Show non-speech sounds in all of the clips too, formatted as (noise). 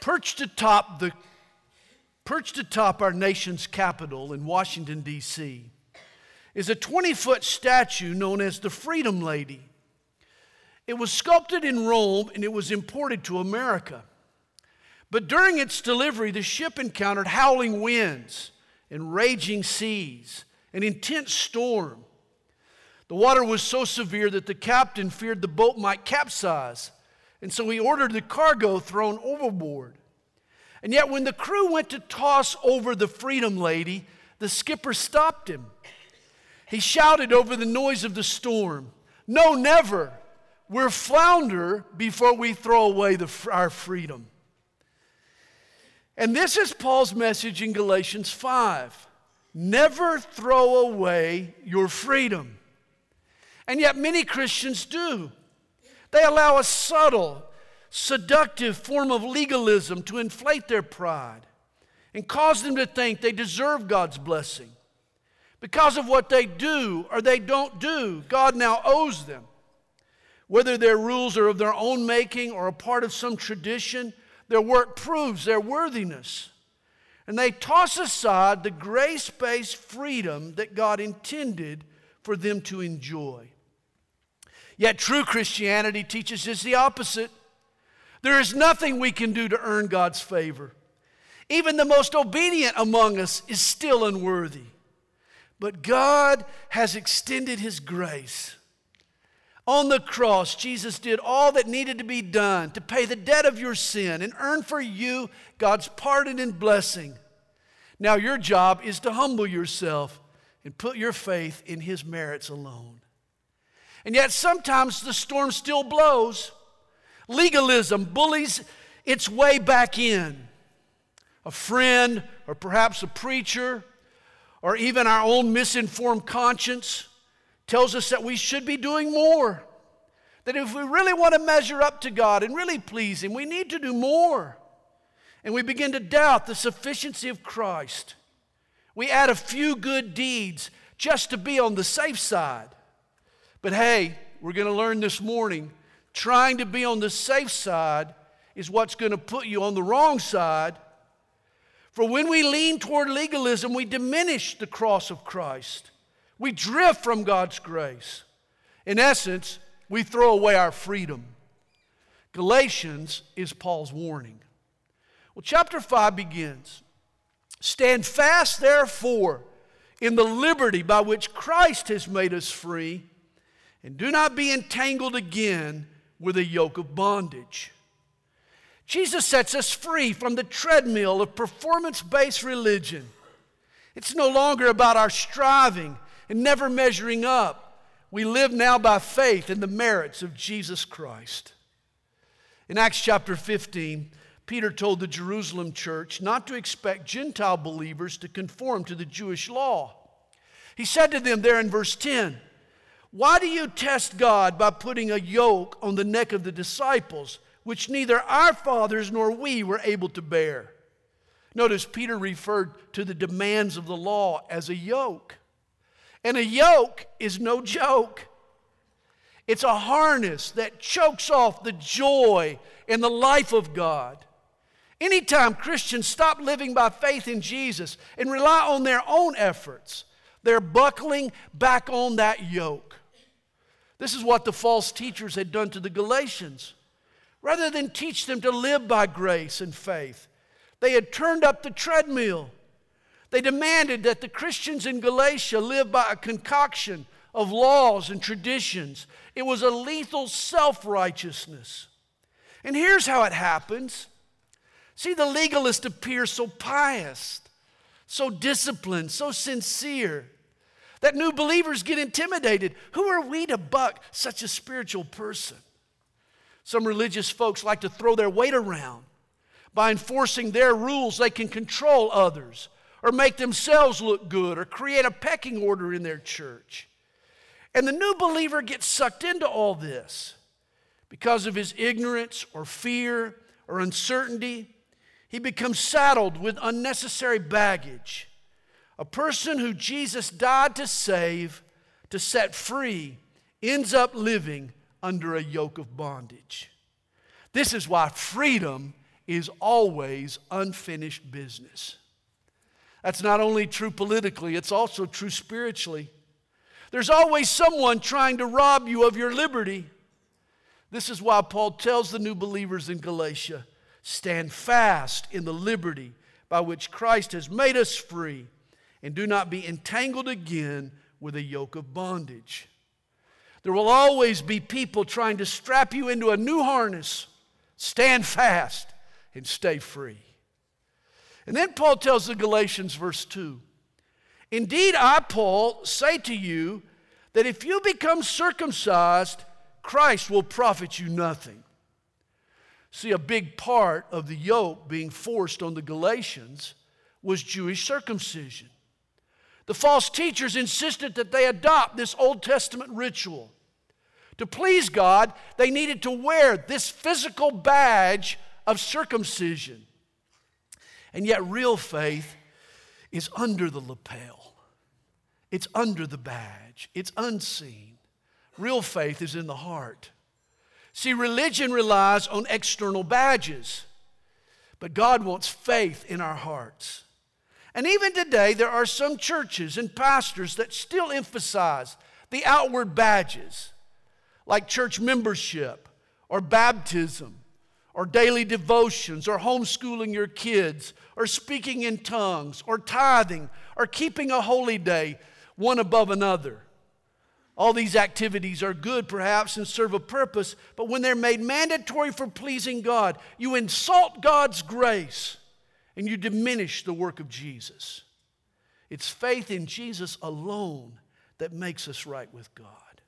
Perched atop, the, perched atop our nation's capital in Washington, D.C., is a 20 foot statue known as the Freedom Lady. It was sculpted in Rome and it was imported to America. But during its delivery, the ship encountered howling winds and raging seas, an intense storm. The water was so severe that the captain feared the boat might capsize, and so he ordered the cargo thrown overboard. And yet, when the crew went to toss over the Freedom Lady, the skipper stopped him. He shouted over the noise of the storm No, never. We're flounder before we throw away the, our freedom. And this is Paul's message in Galatians 5 never throw away your freedom. And yet, many Christians do. They allow a subtle, seductive form of legalism to inflate their pride and cause them to think they deserve God's blessing. Because of what they do or they don't do, God now owes them. Whether their rules are of their own making or a part of some tradition, their work proves their worthiness. And they toss aside the grace based freedom that God intended for them to enjoy. Yet true Christianity teaches us the opposite. There is nothing we can do to earn God's favor. Even the most obedient among us is still unworthy. But God has extended His grace. On the cross, Jesus did all that needed to be done to pay the debt of your sin and earn for you God's pardon and blessing. Now, your job is to humble yourself and put your faith in His merits alone. And yet, sometimes the storm still blows. Legalism bullies its way back in. A friend, or perhaps a preacher, or even our own misinformed conscience tells us that we should be doing more. That if we really want to measure up to God and really please Him, we need to do more. And we begin to doubt the sufficiency of Christ. We add a few good deeds just to be on the safe side. But hey, we're going to learn this morning trying to be on the safe side is what's going to put you on the wrong side for when we lean toward legalism, we diminish the cross of Christ. We drift from God's grace. In essence, we throw away our freedom. Galatians is Paul's warning. Well, chapter 5 begins Stand fast, therefore, in the liberty by which Christ has made us free, and do not be entangled again with a yoke of bondage. Jesus sets us free from the treadmill of performance based religion. It's no longer about our striving and never measuring up. We live now by faith in the merits of Jesus Christ. In Acts chapter 15, Peter told the Jerusalem church not to expect Gentile believers to conform to the Jewish law. He said to them there in verse 10, Why do you test God by putting a yoke on the neck of the disciples? which neither our fathers nor we were able to bear. Notice Peter referred to the demands of the law as a yoke. And a yoke is no joke. It's a harness that chokes off the joy and the life of God. Anytime Christians stop living by faith in Jesus and rely on their own efforts, they're buckling back on that yoke. This is what the false teachers had done to the Galatians. Rather than teach them to live by grace and faith, they had turned up the treadmill. They demanded that the Christians in Galatia live by a concoction of laws and traditions. It was a lethal self righteousness. And here's how it happens see, the legalist appears so pious, so disciplined, so sincere that new believers get intimidated. Who are we to buck such a spiritual person? Some religious folks like to throw their weight around. By enforcing their rules, they can control others or make themselves look good or create a pecking order in their church. And the new believer gets sucked into all this because of his ignorance or fear or uncertainty. He becomes saddled with unnecessary baggage. A person who Jesus died to save, to set free, ends up living under a yoke of bondage. This is why freedom is always unfinished business. That's not only true politically, it's also true spiritually. There's always someone trying to rob you of your liberty. This is why Paul tells the new believers in Galatia stand fast in the liberty by which Christ has made us free, and do not be entangled again with a yoke of bondage. There will always be people trying to strap you into a new harness. Stand fast and stay free. And then Paul tells the Galatians, verse 2 Indeed, I, Paul, say to you that if you become circumcised, Christ will profit you nothing. See, a big part of the yoke being forced on the Galatians was Jewish circumcision. The false teachers insisted that they adopt this Old Testament ritual. To please God, they needed to wear this physical badge of circumcision. And yet, real faith is under the lapel, it's under the badge, it's unseen. Real faith is in the heart. See, religion relies on external badges, but God wants faith in our hearts. And even today, there are some churches and pastors that still emphasize the outward badges, like church membership or baptism or daily devotions or homeschooling your kids or speaking in tongues or tithing or keeping a holy day one above another. All these activities are good, perhaps, and serve a purpose, but when they're made mandatory for pleasing God, you insult God's grace and you diminish the work of Jesus. It's faith in Jesus alone that makes us right with God.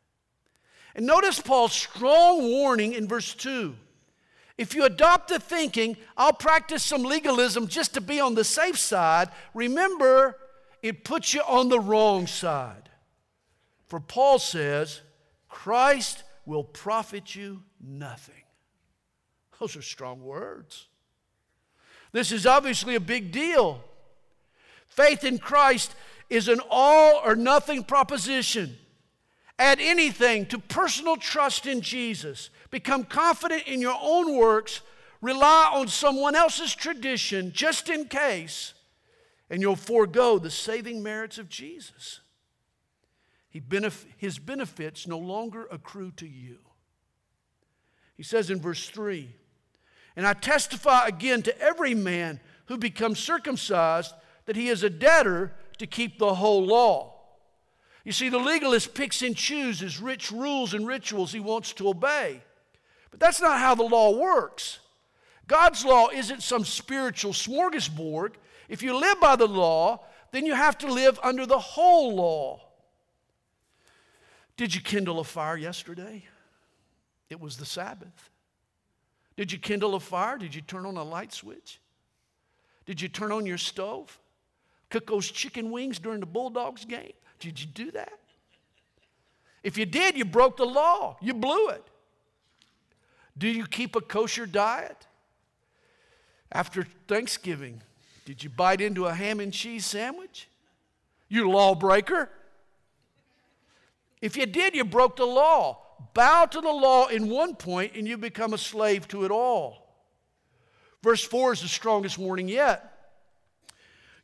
And notice Paul's strong warning in verse 2. If you adopt the thinking, I'll practice some legalism just to be on the safe side, remember, it puts you on the wrong side. For Paul says, Christ will profit you nothing. Those are strong words. This is obviously a big deal. Faith in Christ is an all or nothing proposition. Add anything to personal trust in Jesus. Become confident in your own works. Rely on someone else's tradition just in case, and you'll forego the saving merits of Jesus. Benef- his benefits no longer accrue to you. He says in verse 3 And I testify again to every man who becomes circumcised that he is a debtor to keep the whole law. You see, the legalist picks and chooses rich rules and rituals he wants to obey. But that's not how the law works. God's law isn't some spiritual smorgasbord. If you live by the law, then you have to live under the whole law. Did you kindle a fire yesterday? It was the Sabbath. Did you kindle a fire? Did you turn on a light switch? Did you turn on your stove? Cook those chicken wings during the Bulldogs game? Did you do that? If you did, you broke the law. You blew it. Do you keep a kosher diet? After Thanksgiving, did you bite into a ham and cheese sandwich? You lawbreaker. If you did, you broke the law. Bow to the law in one point and you become a slave to it all. Verse 4 is the strongest warning yet.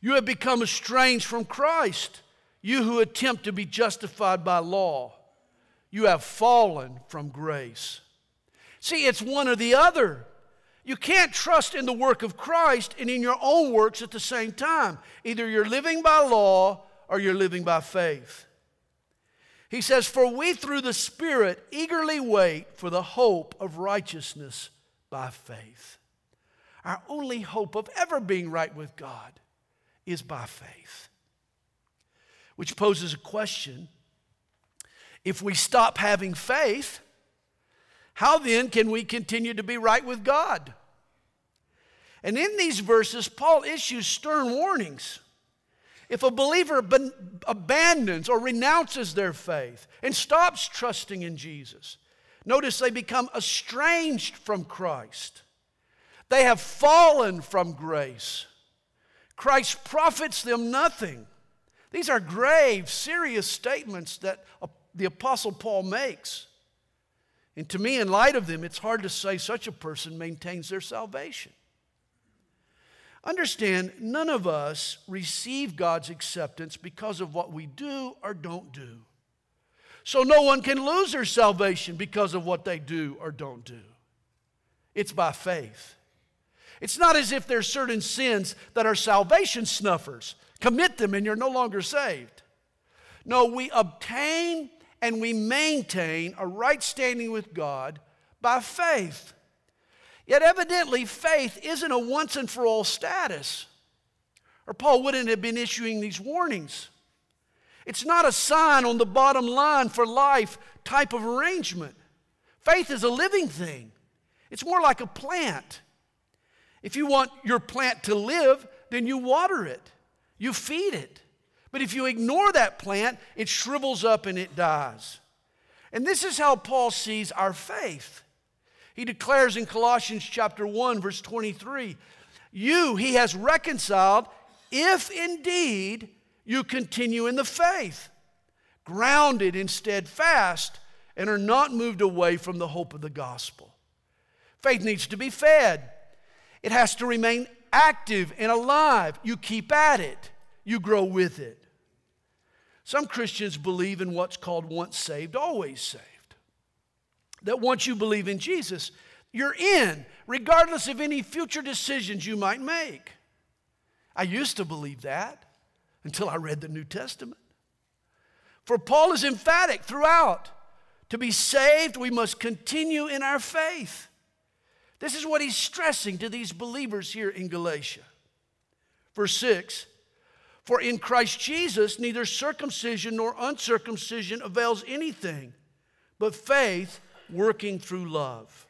You have become estranged from Christ, you who attempt to be justified by law. You have fallen from grace. See, it's one or the other. You can't trust in the work of Christ and in your own works at the same time. Either you're living by law or you're living by faith. He says, For we through the Spirit eagerly wait for the hope of righteousness by faith. Our only hope of ever being right with God is by faith. Which poses a question if we stop having faith, how then can we continue to be right with God? And in these verses, Paul issues stern warnings. If a believer abandons or renounces their faith and stops trusting in Jesus, notice they become estranged from Christ. They have fallen from grace. Christ profits them nothing. These are grave, serious statements that the Apostle Paul makes. And to me, in light of them, it's hard to say such a person maintains their salvation. Understand, none of us receive God's acceptance because of what we do or don't do. So no one can lose their salvation because of what they do or don't do. It's by faith. It's not as if there's certain sins that are salvation snuffers. Commit them and you're no longer saved. No, we obtain and we maintain a right standing with God by faith. Yet, evidently, faith isn't a once and for all status, or Paul wouldn't have been issuing these warnings. It's not a sign on the bottom line for life type of arrangement. Faith is a living thing, it's more like a plant. If you want your plant to live, then you water it, you feed it. But if you ignore that plant, it shrivels up and it dies. And this is how Paul sees our faith. He declares in Colossians chapter 1 verse 23, you he has reconciled if indeed you continue in the faith, grounded and steadfast and are not moved away from the hope of the gospel. Faith needs to be fed. It has to remain active and alive. You keep at it. You grow with it. Some Christians believe in what's called once saved, always saved that once you believe in Jesus, you're in, regardless of any future decisions you might make. I used to believe that until I read the New Testament. For Paul is emphatic throughout. To be saved, we must continue in our faith. This is what he's stressing to these believers here in Galatia. Verse 6 For in Christ Jesus, neither circumcision nor uncircumcision avails anything, but faith working through love.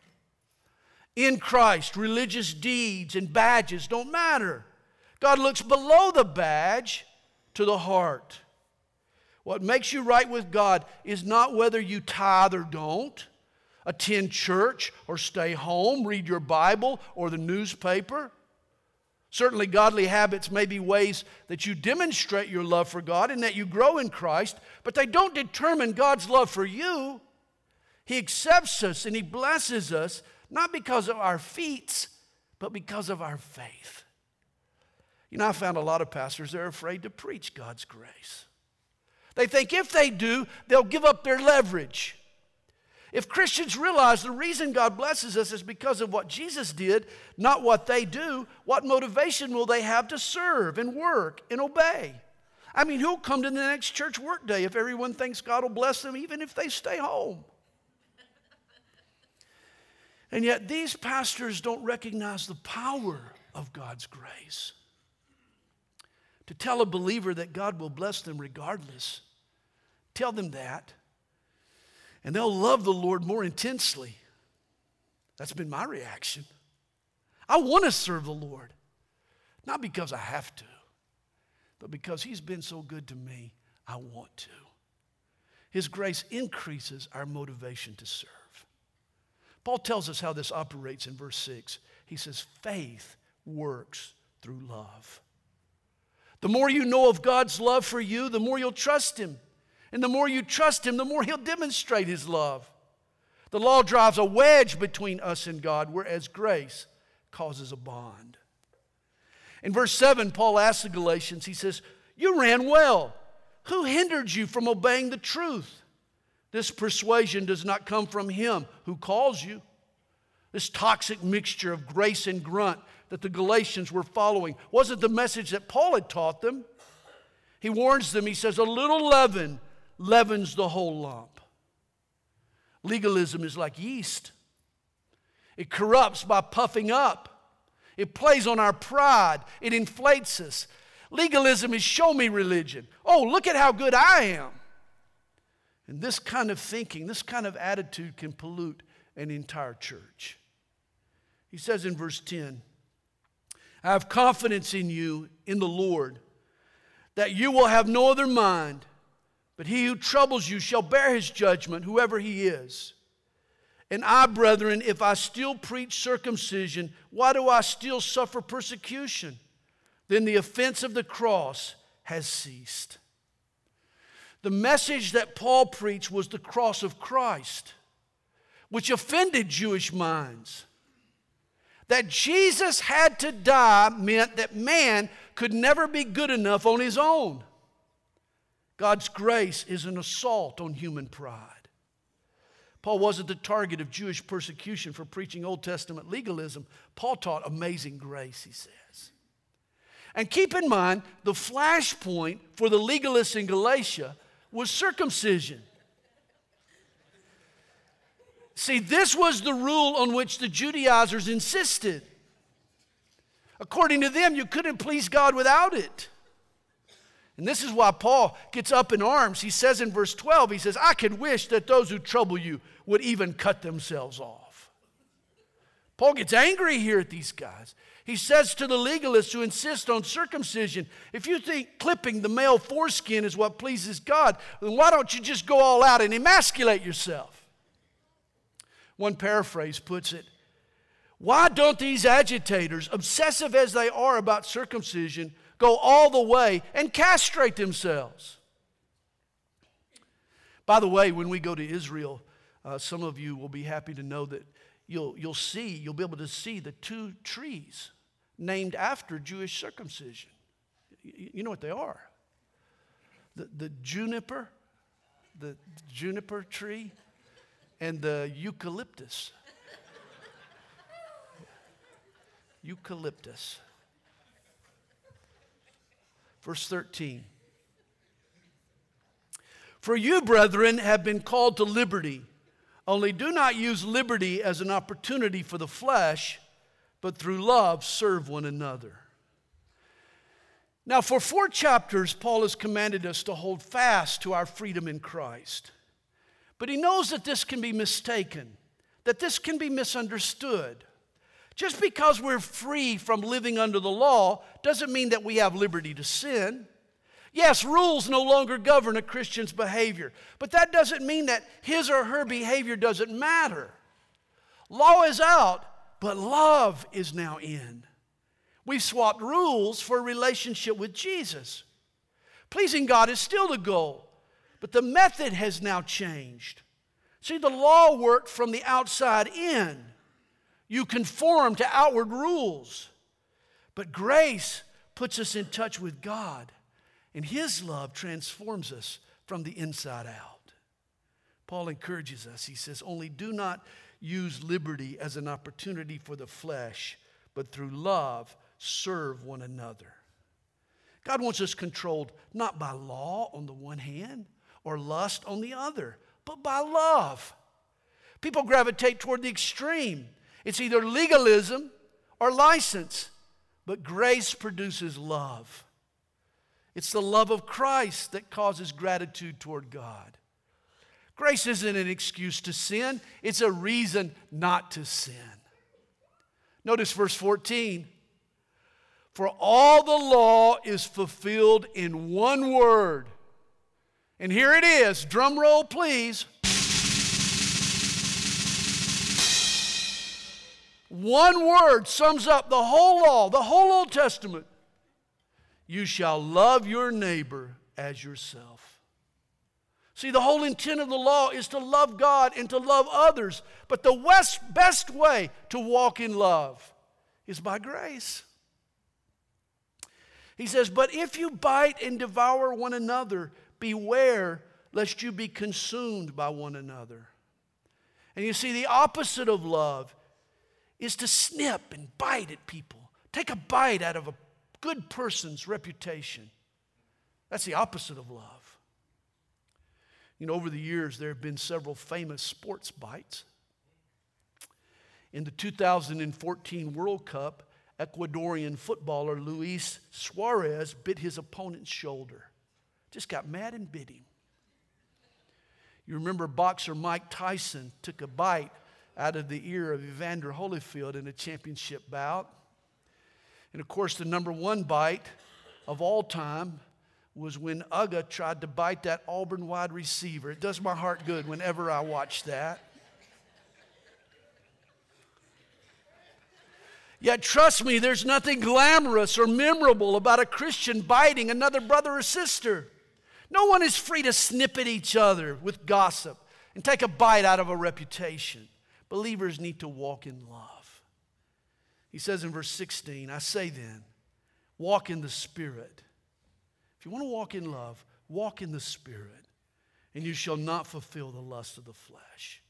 In Christ, religious deeds and badges don't matter. God looks below the badge to the heart. What makes you right with God is not whether you tithe or don't, attend church or stay home, read your Bible or the newspaper. Certainly, godly habits may be ways that you demonstrate your love for God and that you grow in Christ, but they don't determine God's love for you. He accepts us and He blesses us not because of our feats, but because of our faith. You know, I found a lot of pastors, they're afraid to preach God's grace. They think if they do, they'll give up their leverage. If Christians realize the reason God blesses us is because of what Jesus did, not what they do, what motivation will they have to serve and work and obey? I mean, who'll come to the next church workday if everyone thinks God will bless them even if they stay home? And yet, these pastors don't recognize the power of God's grace. To tell a believer that God will bless them regardless, tell them that, and they'll love the Lord more intensely. That's been my reaction. I want to serve the Lord, not because I have to, but because He's been so good to me, I want to. His grace increases our motivation to serve. Paul tells us how this operates in verse 6. He says, faith works through love. The more you know of God's love for you, the more you'll trust Him. And the more you trust Him, the more He'll demonstrate His love. The law drives a wedge between us and God, whereas grace causes a bond. In verse 7, Paul asks the Galatians, he says, You ran well. Who hindered you from obeying the truth? This persuasion does not come from him who calls you. This toxic mixture of grace and grunt that the Galatians were following wasn't the message that Paul had taught them. He warns them, he says, a little leaven leavens the whole lump. Legalism is like yeast, it corrupts by puffing up, it plays on our pride, it inflates us. Legalism is show me religion. Oh, look at how good I am. And this kind of thinking, this kind of attitude can pollute an entire church. He says in verse 10, I have confidence in you, in the Lord, that you will have no other mind, but he who troubles you shall bear his judgment, whoever he is. And I, brethren, if I still preach circumcision, why do I still suffer persecution? Then the offense of the cross has ceased. The message that Paul preached was the cross of Christ, which offended Jewish minds. That Jesus had to die meant that man could never be good enough on his own. God's grace is an assault on human pride. Paul wasn't the target of Jewish persecution for preaching Old Testament legalism. Paul taught amazing grace, he says. And keep in mind, the flashpoint for the legalists in Galatia was circumcision. See, this was the rule on which the Judaizers insisted. According to them, you couldn't please God without it. And this is why Paul gets up in arms. He says in verse 12, he says, I could wish that those who trouble you would even cut themselves off. Paul gets angry here at these guys. He says to the legalists who insist on circumcision, if you think clipping the male foreskin is what pleases God, then why don't you just go all out and emasculate yourself? One paraphrase puts it Why don't these agitators, obsessive as they are about circumcision, go all the way and castrate themselves. By the way, when we go to Israel, uh, some of you will be happy to know that you'll, you'll see, you'll be able to see the two trees named after Jewish circumcision. You, know what they are the, the juniper, the juniper tree, and the eucalyptus. eucalyptus. Verse 13. For you, brethren, have been called to liberty. Only do not use liberty as an opportunity for the flesh, but through love serve one another. Now, for four chapters, Paul has commanded us to hold fast to our freedom in Christ. But he knows that this can be mistaken, that this can be misunderstood. Just because we're free from living under the law doesn't mean that we have liberty to sin. Yes, rules no longer govern a Christian's behavior, but that doesn't mean that his or her behavior doesn't matter. Law is out, but love is now in. We've swapped rules for a relationship with Jesus. Pleasing God is still the goal, but the method has now changed. See, the law worked from the outside in. You conform to outward rules. But grace puts us in touch with God, and His love transforms us from the inside out. Paul encourages us. He says, Only do not use liberty as an opportunity for the flesh, but through love serve one another. God wants us controlled not by law on the one hand or lust on the other, but by love. People gravitate toward the extreme. It's either legalism or license, but grace produces love. It's the love of Christ that causes gratitude toward God. Grace isn't an excuse to sin, it's a reason not to sin. Notice verse 14. For all the law is fulfilled in one word. And here it is, drum roll please. One word sums up the whole law, the whole Old Testament. You shall love your neighbor as yourself. See, the whole intent of the law is to love God and to love others. But the west, best way to walk in love is by grace. He says, But if you bite and devour one another, beware lest you be consumed by one another. And you see, the opposite of love is to snip and bite at people. Take a bite out of a good person's reputation. That's the opposite of love. You know, over the years, there have been several famous sports bites. In the 2014 World Cup, Ecuadorian footballer Luis Suarez bit his opponent's shoulder. Just got mad and bit him. You remember boxer Mike Tyson took a bite out of the ear of Evander Holyfield in a championship bout. And of course, the number one bite of all time was when Uga tried to bite that Auburn wide receiver. It does my heart good whenever I watch that. Yet, trust me, there's nothing glamorous or memorable about a Christian biting another brother or sister. No one is free to snip at each other with gossip and take a bite out of a reputation. Believers need to walk in love. He says in verse 16, I say then, walk in the Spirit. If you want to walk in love, walk in the Spirit, and you shall not fulfill the lust of the flesh.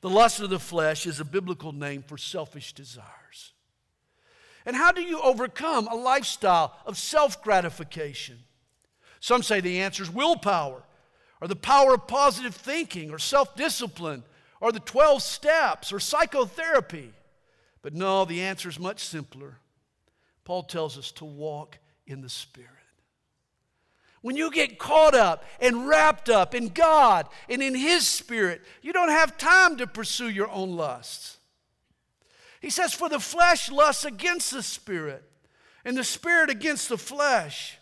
The lust of the flesh is a biblical name for selfish desires. And how do you overcome a lifestyle of self gratification? Some say the answer is willpower, or the power of positive thinking, or self discipline, or the 12 steps, or psychotherapy. But no, the answer is much simpler. Paul tells us to walk in the Spirit. When you get caught up and wrapped up in God and in His Spirit, you don't have time to pursue your own lusts. He says, For the flesh lusts against the Spirit, and the Spirit against the flesh.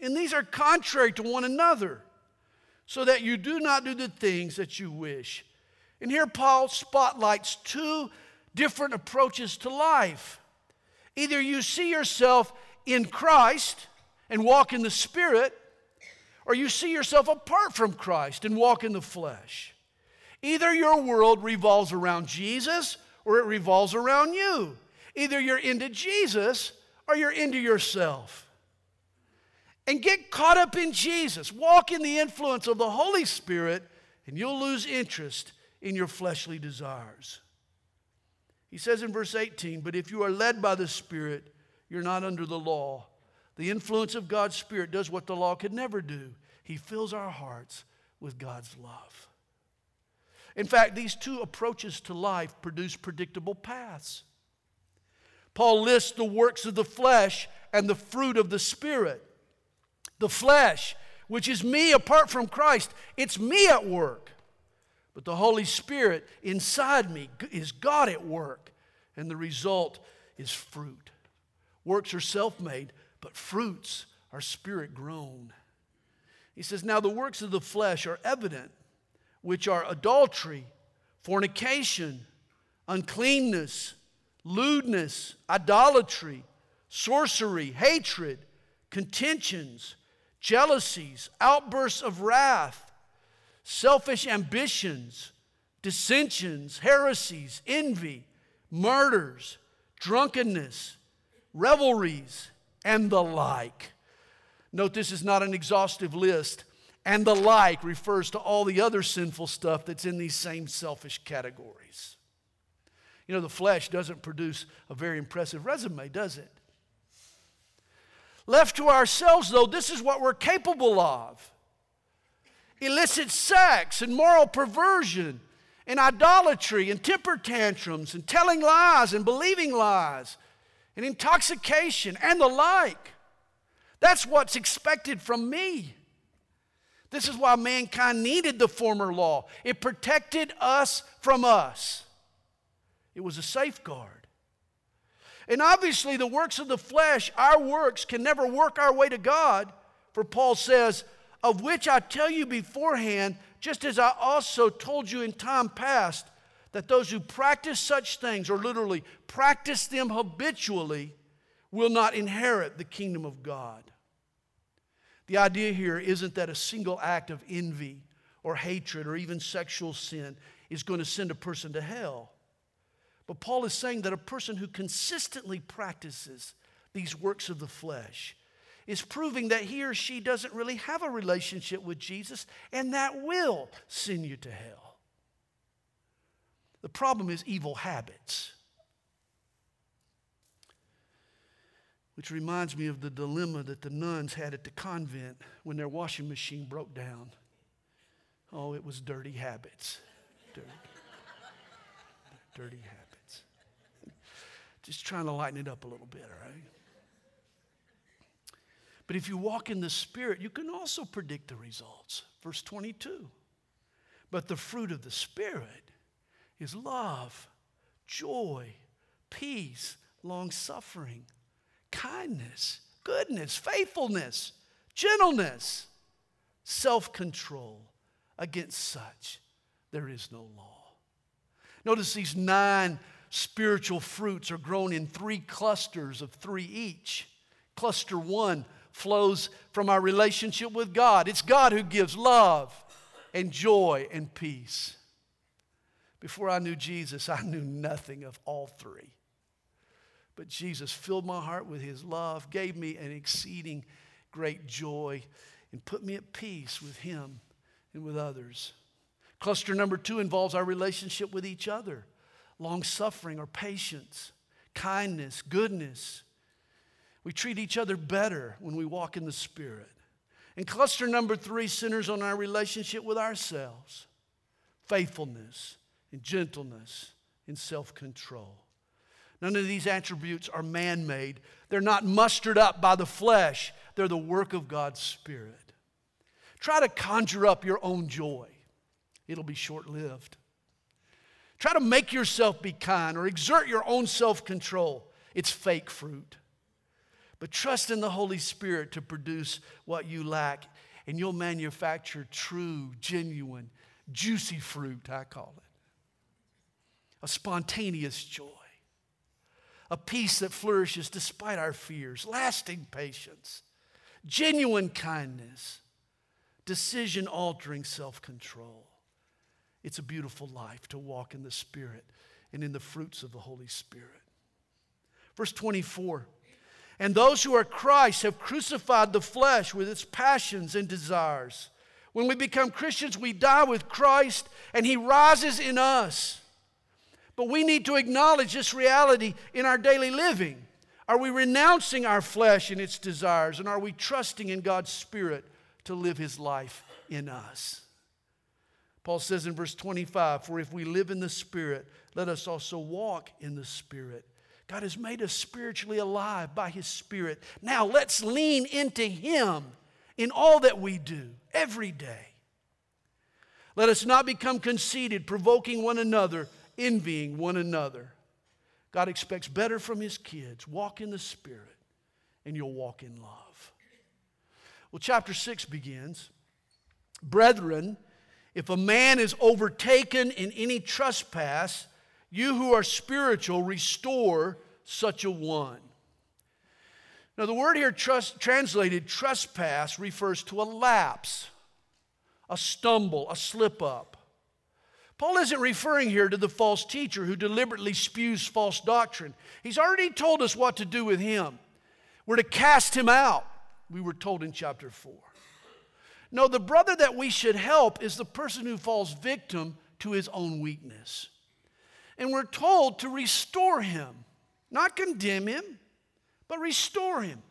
And these are contrary to one another, so that you do not do the things that you wish. And here Paul spotlights two different approaches to life. Either you see yourself in Christ and walk in the Spirit, or you see yourself apart from Christ and walk in the flesh. Either your world revolves around Jesus or it revolves around you. Either you're into Jesus or you're into yourself. And get caught up in Jesus. Walk in the influence of the Holy Spirit, and you'll lose interest in your fleshly desires. He says in verse 18, But if you are led by the Spirit, you're not under the law. The influence of God's Spirit does what the law could never do. He fills our hearts with God's love. In fact, these two approaches to life produce predictable paths. Paul lists the works of the flesh and the fruit of the Spirit. The flesh, which is me apart from Christ, it's me at work. But the Holy Spirit inside me is God at work, and the result is fruit. Works are self made, but fruits are spirit grown. He says, Now the works of the flesh are evident, which are adultery, fornication, uncleanness, lewdness, idolatry, sorcery, hatred, contentions, jealousies, outbursts of wrath selfish ambitions, dissensions, heresies, envy, murders, drunkenness, revelries, and the like. Note this is not an exhaustive list. And the like refers to all the other sinful stuff that's in these same selfish categories. You know, the flesh doesn't produce a very impressive resume, does it? Left to ourselves, though, this is what we're capable of illicit sex and moral perversion and idolatry and temper tantrums and telling lies and believing lies and intoxication and the like. That's what's expected from me. This is why mankind needed the former law. It protected us from us, it was a safeguard. And obviously, the works of the flesh, our works, can never work our way to God. For Paul says, of which I tell you beforehand, just as I also told you in time past, that those who practice such things, or literally practice them habitually, will not inherit the kingdom of God. The idea here isn't that a single act of envy or hatred or even sexual sin is going to send a person to hell. But Paul is saying that a person who consistently practices these works of the flesh is proving that he or she doesn't really have a relationship with Jesus, and that will send you to hell. The problem is evil habits. Which reminds me of the dilemma that the nuns had at the convent when their washing machine broke down. Oh, it was dirty habits. Dirty, dirty habits. Just trying to lighten it up a little bit, all right? But if you walk in the Spirit, you can also predict the results. Verse 22. But the fruit of the Spirit is love, joy, peace, long suffering, kindness, goodness, faithfulness, gentleness, self control. Against such, there is no law. Notice these nine spiritual fruits are grown in three clusters of three each. Cluster one, flows from our relationship with God. It's God who gives love and joy and peace. Before I knew Jesus, (laughs) I knew nothing of all three. But Jesus filled my heart with his love, gave me an exceeding great joy, and put me at peace with him and with others. Cluster number two involves our relationship with each other long suffering or patience, kindness, goodness. We treat each other better when we walk in the Spirit. And cluster number three centers on our relationship with ourselves faithfulness gentleness and self control. None of these attributes are man made, they're not mustered up by the flesh, they're the work of God's Spirit. Try to conjure up your own joy, it'll be short lived. Try to make yourself be kind or exert your own self control. It's fake fruit. But trust in the Holy Spirit to produce what you lack, and you'll manufacture true, genuine, juicy fruit, I call it. A spontaneous joy, a peace that flourishes despite our fears, lasting patience, genuine kindness, decision altering self control. It's a beautiful life to walk in the Spirit and in the fruits of the Holy Spirit. Verse 24 And those who are Christ have crucified the flesh with its passions and desires. When we become Christians, we die with Christ and He rises in us. But we need to acknowledge this reality in our daily living. Are we renouncing our flesh and its desires? And are we trusting in God's Spirit to live His life in us? Paul says in verse 25, For if we live in the Spirit, let us also walk in the Spirit. God has made us spiritually alive by His Spirit. Now let's lean into Him in all that we do every day. Let us not become conceited, provoking one another, envying one another. God expects better from His kids. Walk in the Spirit, and you'll walk in love. Well, chapter 6 begins Brethren, if a man is overtaken in any trespass, you who are spiritual, restore such a one. Now, the word here trust, translated trespass refers to a lapse, a stumble, a slip up. Paul isn't referring here to the false teacher who deliberately spews false doctrine. He's already told us what to do with him. We're to cast him out, we were told in chapter 4. No, the brother that we should help is the person who falls victim to his own weakness. And we're told to restore him, not condemn him, but restore him.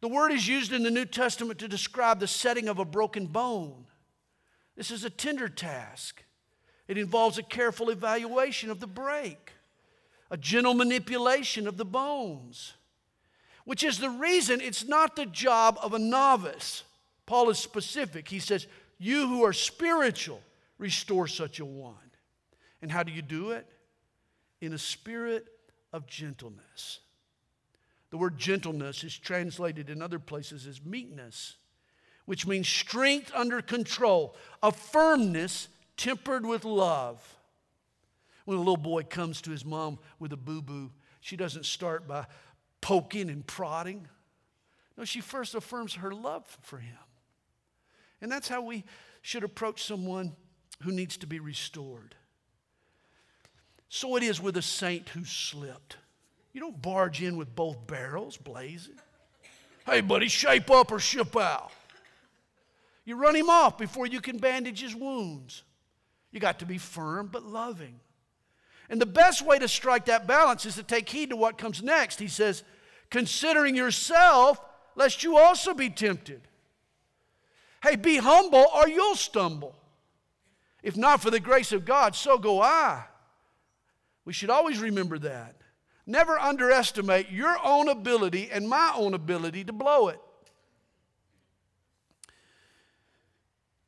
The word is used in the New Testament to describe the setting of a broken bone. This is a tender task. It involves a careful evaluation of the break, a gentle manipulation of the bones, which is the reason it's not the job of a novice Paul is specific. He says, You who are spiritual, restore such a one. And how do you do it? In a spirit of gentleness. The word gentleness is translated in other places as meekness, which means strength under control, a firmness tempered with love. When a little boy comes to his mom with a boo boo, she doesn't start by poking and prodding. No, she first affirms her love for him. And that's how we should approach someone who needs to be restored. So it is with a saint who slipped. You don't barge in with both barrels blazing. Hey, buddy, shape up or ship out. You run him off before you can bandage his wounds. You got to be firm but loving. And the best way to strike that balance is to take heed to what comes next. He says, considering yourself, lest you also be tempted. Hey, be humble or you'll stumble. If not for the grace of God, so go I. We should always remember that. Never underestimate your own ability and my own ability to blow it.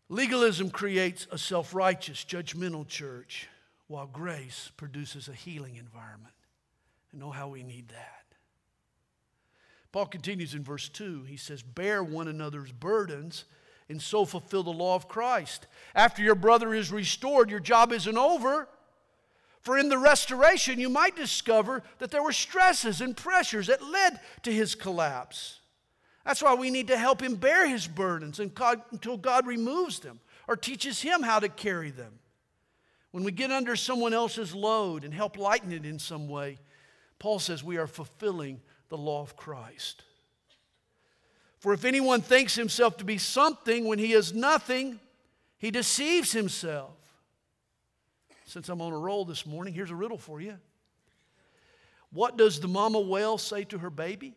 Legalism creates a self righteous, judgmental church, while grace produces a healing environment. And know how we need that. Paul continues in verse 2. He says, Bear one another's burdens and so fulfill the law of Christ. After your brother is restored, your job isn't over. For in the restoration, you might discover that there were stresses and pressures that led to his collapse. That's why we need to help him bear his burdens until God removes them or teaches him how to carry them. When we get under someone else's load and help lighten it in some way, Paul says we are fulfilling the law of Christ. For if anyone thinks himself to be something when he is nothing, he deceives himself. Since I'm on a roll this morning, here's a riddle for you. What does the mama whale say to her baby?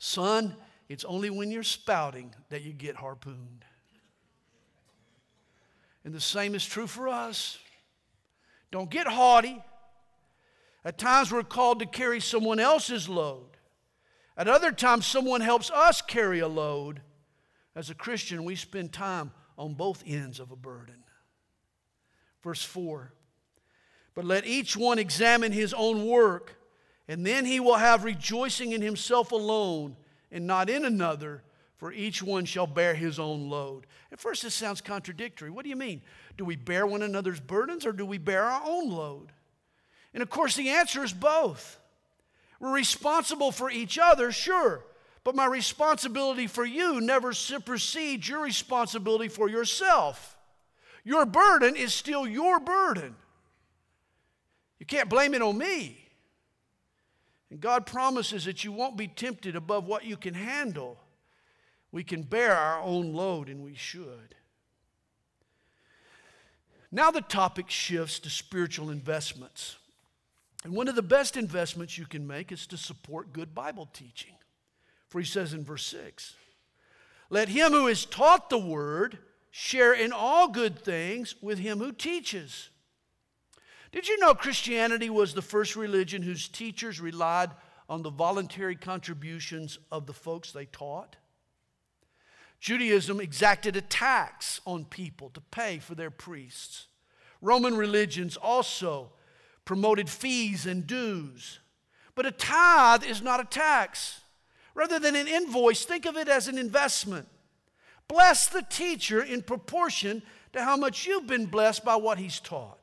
Son, it's only when you're spouting that you get harpooned. And the same is true for us. Don't get haughty. At times, we're called to carry someone else's load. At other times, someone helps us carry a load. As a Christian, we spend time on both ends of a burden. Verse 4 But let each one examine his own work, and then he will have rejoicing in himself alone and not in another, for each one shall bear his own load. At first, this sounds contradictory. What do you mean? Do we bear one another's burdens or do we bear our own load? And of course, the answer is both. We're responsible for each other, sure, but my responsibility for you never supersedes your responsibility for yourself. Your burden is still your burden. You can't blame it on me. And God promises that you won't be tempted above what you can handle. We can bear our own load, and we should. Now the topic shifts to spiritual investments. And one of the best investments you can make is to support good Bible teaching. For he says in verse 6 Let him who is taught the word share in all good things with him who teaches. Did you know Christianity was the first religion whose teachers relied on the voluntary contributions of the folks they taught? Judaism exacted a tax on people to pay for their priests. Roman religions also promoted fees and dues. But a tithe is not a tax. Rather than an invoice, think of it as an investment. Bless the teacher in proportion to how much you've been blessed by what he's taught.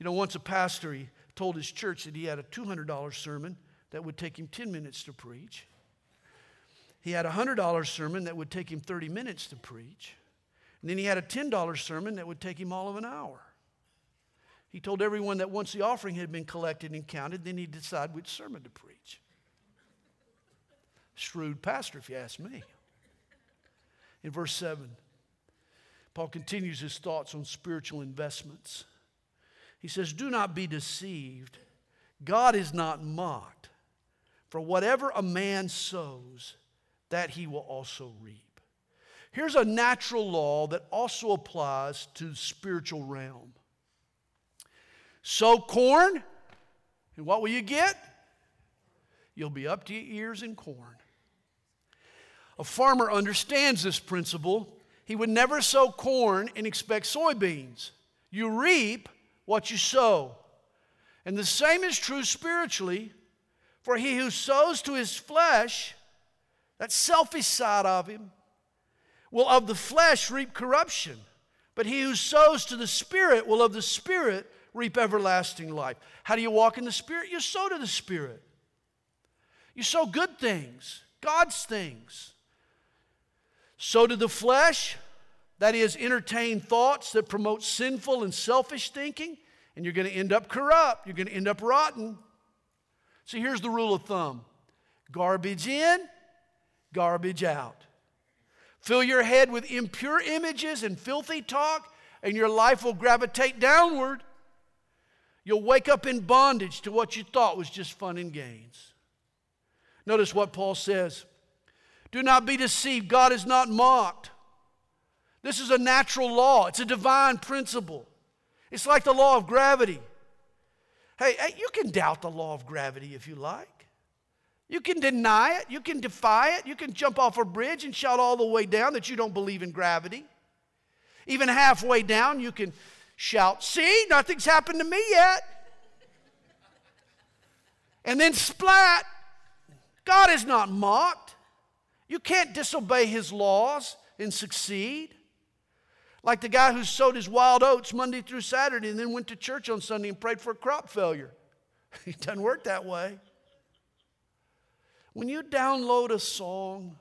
You know, once a pastor, he told his church that he had a $200 sermon that would take him 10 minutes to preach. He had a $100 sermon that would take him 30 minutes to preach. And then he had a $10 sermon that would take him all of an hour. He told everyone that once the offering had been collected and counted, then he'd decide which sermon to preach. Shrewd pastor, if you ask me. In verse 7, Paul continues his thoughts on spiritual investments. He says, Do not be deceived. God is not mocked. For whatever a man sows, that he will also reap. Here's a natural law that also applies to the spiritual realm. Sow corn, and what will you get? You'll be up to your ears in corn. A farmer understands this principle. He would never sow corn and expect soybeans. You reap what you sow. And the same is true spiritually, for he who sows to his flesh, that selfish side of him, will of the flesh reap corruption. But he who sows to the Spirit will of the Spirit reap everlasting life. How do you walk in the Spirit? You sow to the Spirit. You sow good things, God's things. Sow to the flesh, that is, entertain thoughts that promote sinful and selfish thinking, and you're going to end up corrupt. You're going to end up rotten. So here's the rule of thumb garbage in, garbage out. Fill your head with impure images and filthy talk, and your life will gravitate downward. You'll wake up in bondage to what you thought was just fun and gains. Notice what Paul says Do not be deceived, God is not mocked. This is a natural law, it's a divine principle. It's like the law of gravity. Hey, hey, you can doubt the law of gravity if you like. You can deny it, you can defy it, you can jump off a bridge and shout all the way down that you don't believe in gravity. Even halfway down, you can shout, See, nothing's happened to me yet. And then splat. God is not mocked. You can't disobey his laws and succeed. Like the guy who sowed his wild oats Monday through Saturday and then went to church on Sunday and prayed for a crop failure. (laughs) it doesn't work that way. When you download a song,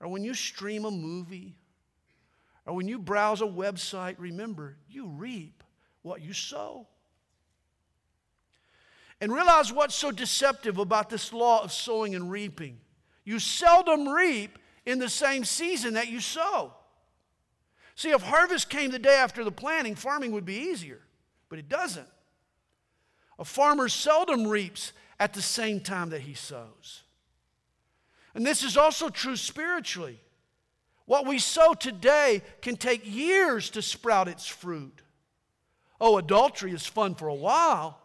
or when you stream a movie, or when you browse a website, remember, you reap what you sow. And realize what's so deceptive about this law of sowing and reaping. You seldom reap in the same season that you sow. See, if harvest came the day after the planting, farming would be easier, but it doesn't. A farmer seldom reaps at the same time that he sows. And this is also true spiritually. What we sow today can take years to sprout its fruit. Oh, adultery is fun for a while,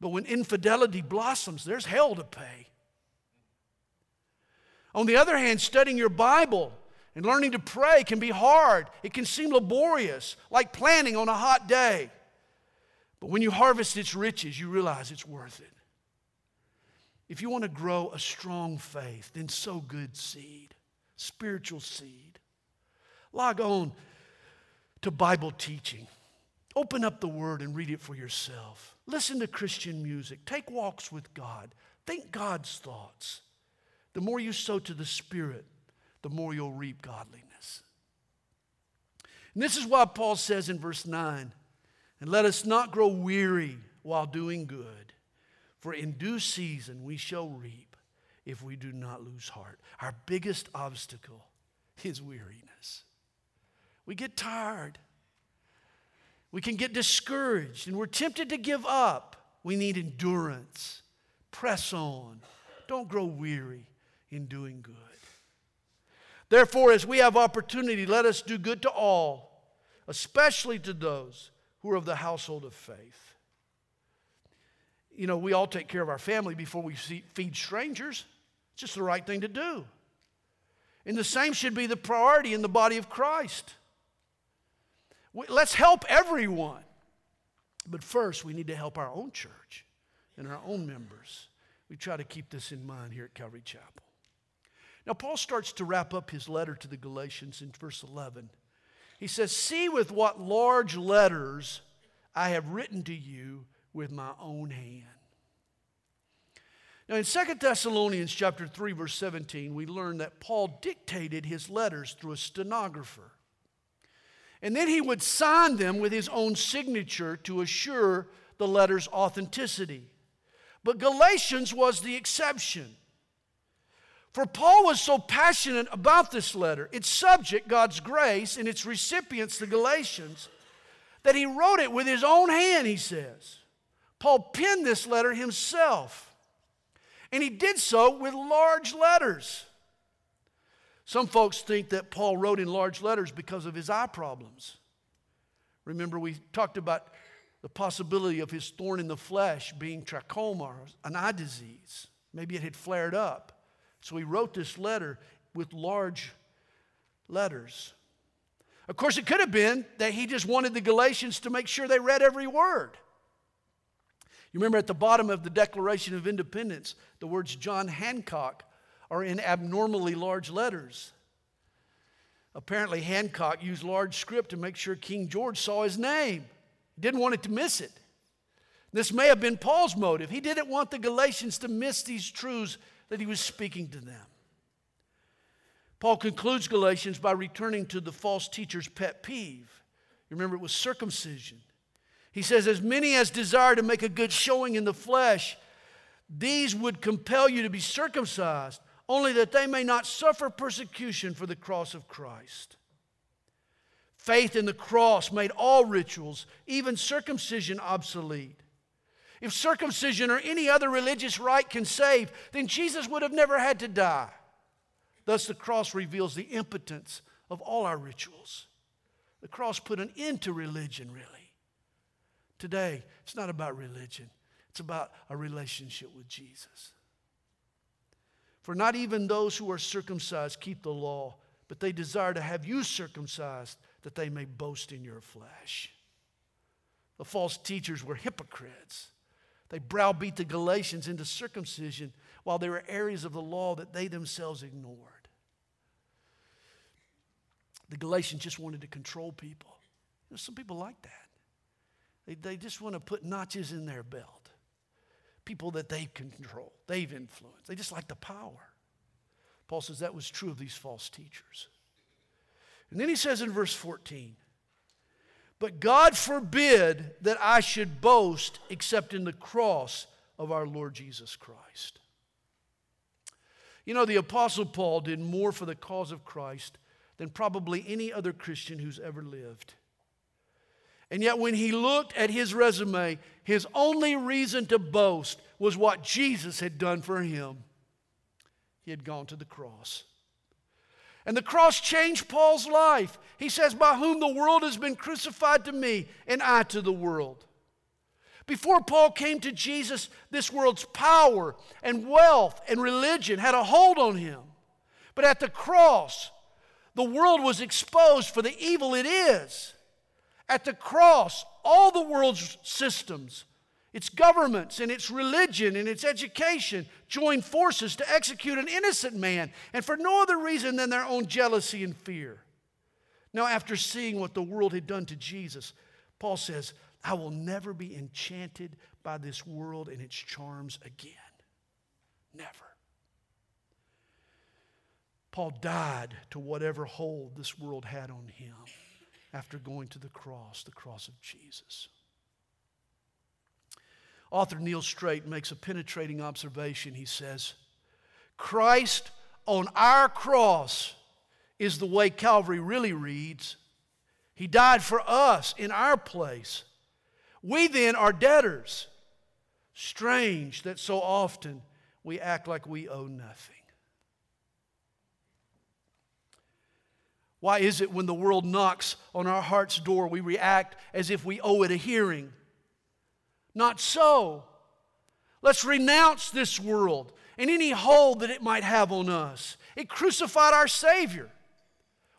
but when infidelity blossoms, there's hell to pay. On the other hand, studying your Bible and learning to pray can be hard. It can seem laborious, like planting on a hot day. But when you harvest its riches, you realize it's worth it. If you want to grow a strong faith, then sow good seed, spiritual seed. Log on to Bible teaching. Open up the Word and read it for yourself. Listen to Christian music. Take walks with God. Think God's thoughts. The more you sow to the Spirit, the more you'll reap godliness. And this is why Paul says in verse 9, and let us not grow weary while doing good, for in due season we shall reap if we do not lose heart. Our biggest obstacle is weariness. We get tired. We can get discouraged and we're tempted to give up. We need endurance. Press on. Don't grow weary in doing good. Therefore, as we have opportunity, let us do good to all, especially to those who are of the household of faith. You know, we all take care of our family before we feed strangers. It's just the right thing to do. And the same should be the priority in the body of Christ. Let's help everyone. But first, we need to help our own church and our own members. We try to keep this in mind here at Calvary Chapel. Now, Paul starts to wrap up his letter to the Galatians in verse 11. He says, See with what large letters I have written to you with my own hand. Now, in 2 Thessalonians chapter 3, verse 17, we learn that Paul dictated his letters through a stenographer. And then he would sign them with his own signature to assure the letter's authenticity. But Galatians was the exception. For Paul was so passionate about this letter, its subject, God's grace, and its recipients, the Galatians, that he wrote it with his own hand, he says. Paul penned this letter himself, and he did so with large letters. Some folks think that Paul wrote in large letters because of his eye problems. Remember, we talked about the possibility of his thorn in the flesh being trachoma, an eye disease. Maybe it had flared up. So he wrote this letter with large letters. Of course, it could have been that he just wanted the Galatians to make sure they read every word. You remember at the bottom of the Declaration of Independence, the words John Hancock are in abnormally large letters. Apparently, Hancock used large script to make sure King George saw his name. He didn't want it to miss it. This may have been Paul's motive. He didn't want the Galatians to miss these truths that he was speaking to them. Paul concludes Galatians by returning to the false teacher's pet peeve. You remember it was circumcision. He says, As many as desire to make a good showing in the flesh, these would compel you to be circumcised, only that they may not suffer persecution for the cross of Christ. Faith in the cross made all rituals, even circumcision, obsolete. If circumcision or any other religious rite can save, then Jesus would have never had to die. Thus, the cross reveals the impotence of all our rituals. The cross put an end to religion, really. Today, it's not about religion, it's about a relationship with Jesus. For not even those who are circumcised keep the law, but they desire to have you circumcised that they may boast in your flesh. The false teachers were hypocrites. They browbeat the Galatians into circumcision while there were areas of the law that they themselves ignored. The Galatians just wanted to control people. You know, some people like that. They, they just want to put notches in their belt. People that they control, they've influenced. They just like the power. Paul says that was true of these false teachers. And then he says in verse 14, But God forbid that I should boast except in the cross of our Lord Jesus Christ. You know, the Apostle Paul did more for the cause of Christ than probably any other Christian who's ever lived. And yet, when he looked at his resume, his only reason to boast was what Jesus had done for him. He had gone to the cross. And the cross changed Paul's life. He says, By whom the world has been crucified to me, and I to the world. Before Paul came to Jesus, this world's power and wealth and religion had a hold on him. But at the cross, the world was exposed for the evil it is. At the cross, all the world's systems, its governments and its religion and its education joined forces to execute an innocent man, and for no other reason than their own jealousy and fear. Now, after seeing what the world had done to Jesus, Paul says, I will never be enchanted by this world and its charms again. Never. Paul died to whatever hold this world had on him after going to the cross, the cross of Jesus. Author Neil Strait makes a penetrating observation. He says, Christ on our cross is the way Calvary really reads. He died for us in our place. We then are debtors. Strange that so often we act like we owe nothing. Why is it when the world knocks on our heart's door, we react as if we owe it a hearing? Not so. Let's renounce this world and any hold that it might have on us. It crucified our Savior.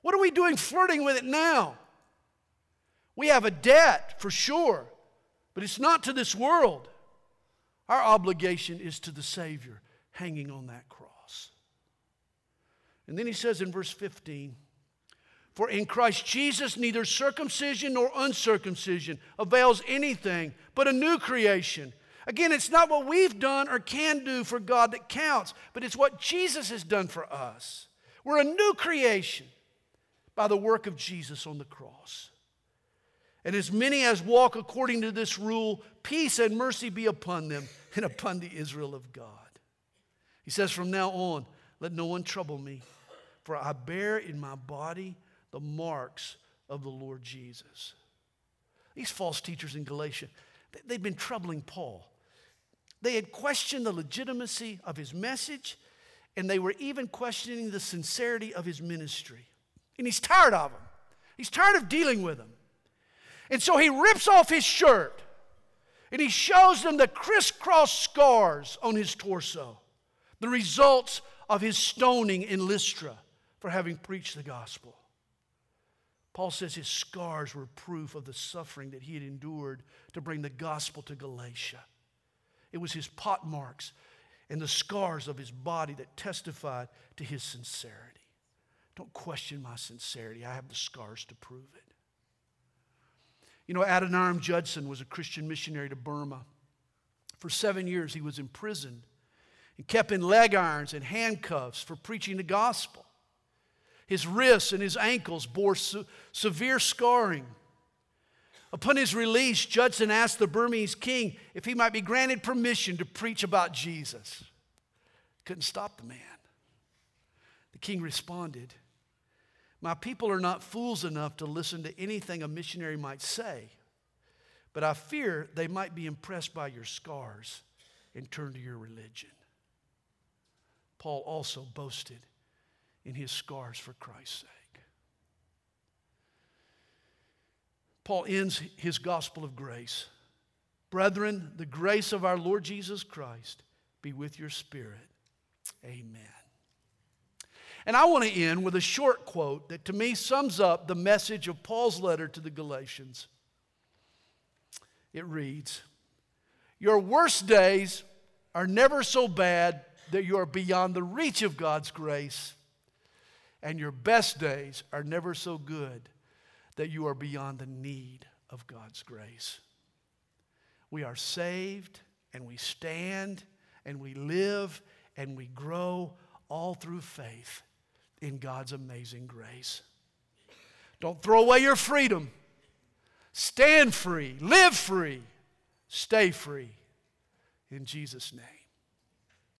What are we doing flirting with it now? We have a debt for sure, but it's not to this world. Our obligation is to the Savior hanging on that cross. And then he says in verse 15, for in Christ Jesus, neither circumcision nor uncircumcision avails anything, but a new creation. Again, it's not what we've done or can do for God that counts, but it's what Jesus has done for us. We're a new creation by the work of Jesus on the cross. And as many as walk according to this rule, peace and mercy be upon them (laughs) and upon the Israel of God. He says, From now on, let no one trouble me, for I bear in my body the marks of the Lord Jesus. These false teachers in Galatia, they'd been troubling Paul. They had questioned the legitimacy of his message, and they were even questioning the sincerity of his ministry. And he's tired of them. He's tired of dealing with them. And so he rips off his shirt and he shows them the crisscross scars on his torso, the results of his stoning in Lystra for having preached the gospel. Paul says his scars were proof of the suffering that he had endured to bring the gospel to Galatia. It was his pot marks and the scars of his body that testified to his sincerity. Don't question my sincerity. I have the scars to prove it. You know, Adoniram Judson was a Christian missionary to Burma. For seven years, he was imprisoned and kept in leg irons and handcuffs for preaching the gospel. His wrists and his ankles bore se- severe scarring. Upon his release, Judson asked the Burmese king if he might be granted permission to preach about Jesus. Couldn't stop the man. The king responded, My people are not fools enough to listen to anything a missionary might say, but I fear they might be impressed by your scars and turn to your religion. Paul also boasted in his scars for Christ's sake. Paul ends his gospel of grace. Brethren, the grace of our Lord Jesus Christ be with your spirit. Amen. And I want to end with a short quote that to me sums up the message of Paul's letter to the Galatians. It reads Your worst days are never so bad that you are beyond the reach of God's grace and your best days are never so good that you are beyond the need of God's grace. We are saved and we stand and we live and we grow all through faith in God's amazing grace. Don't throw away your freedom. Stand free, live free, stay free. In Jesus' name.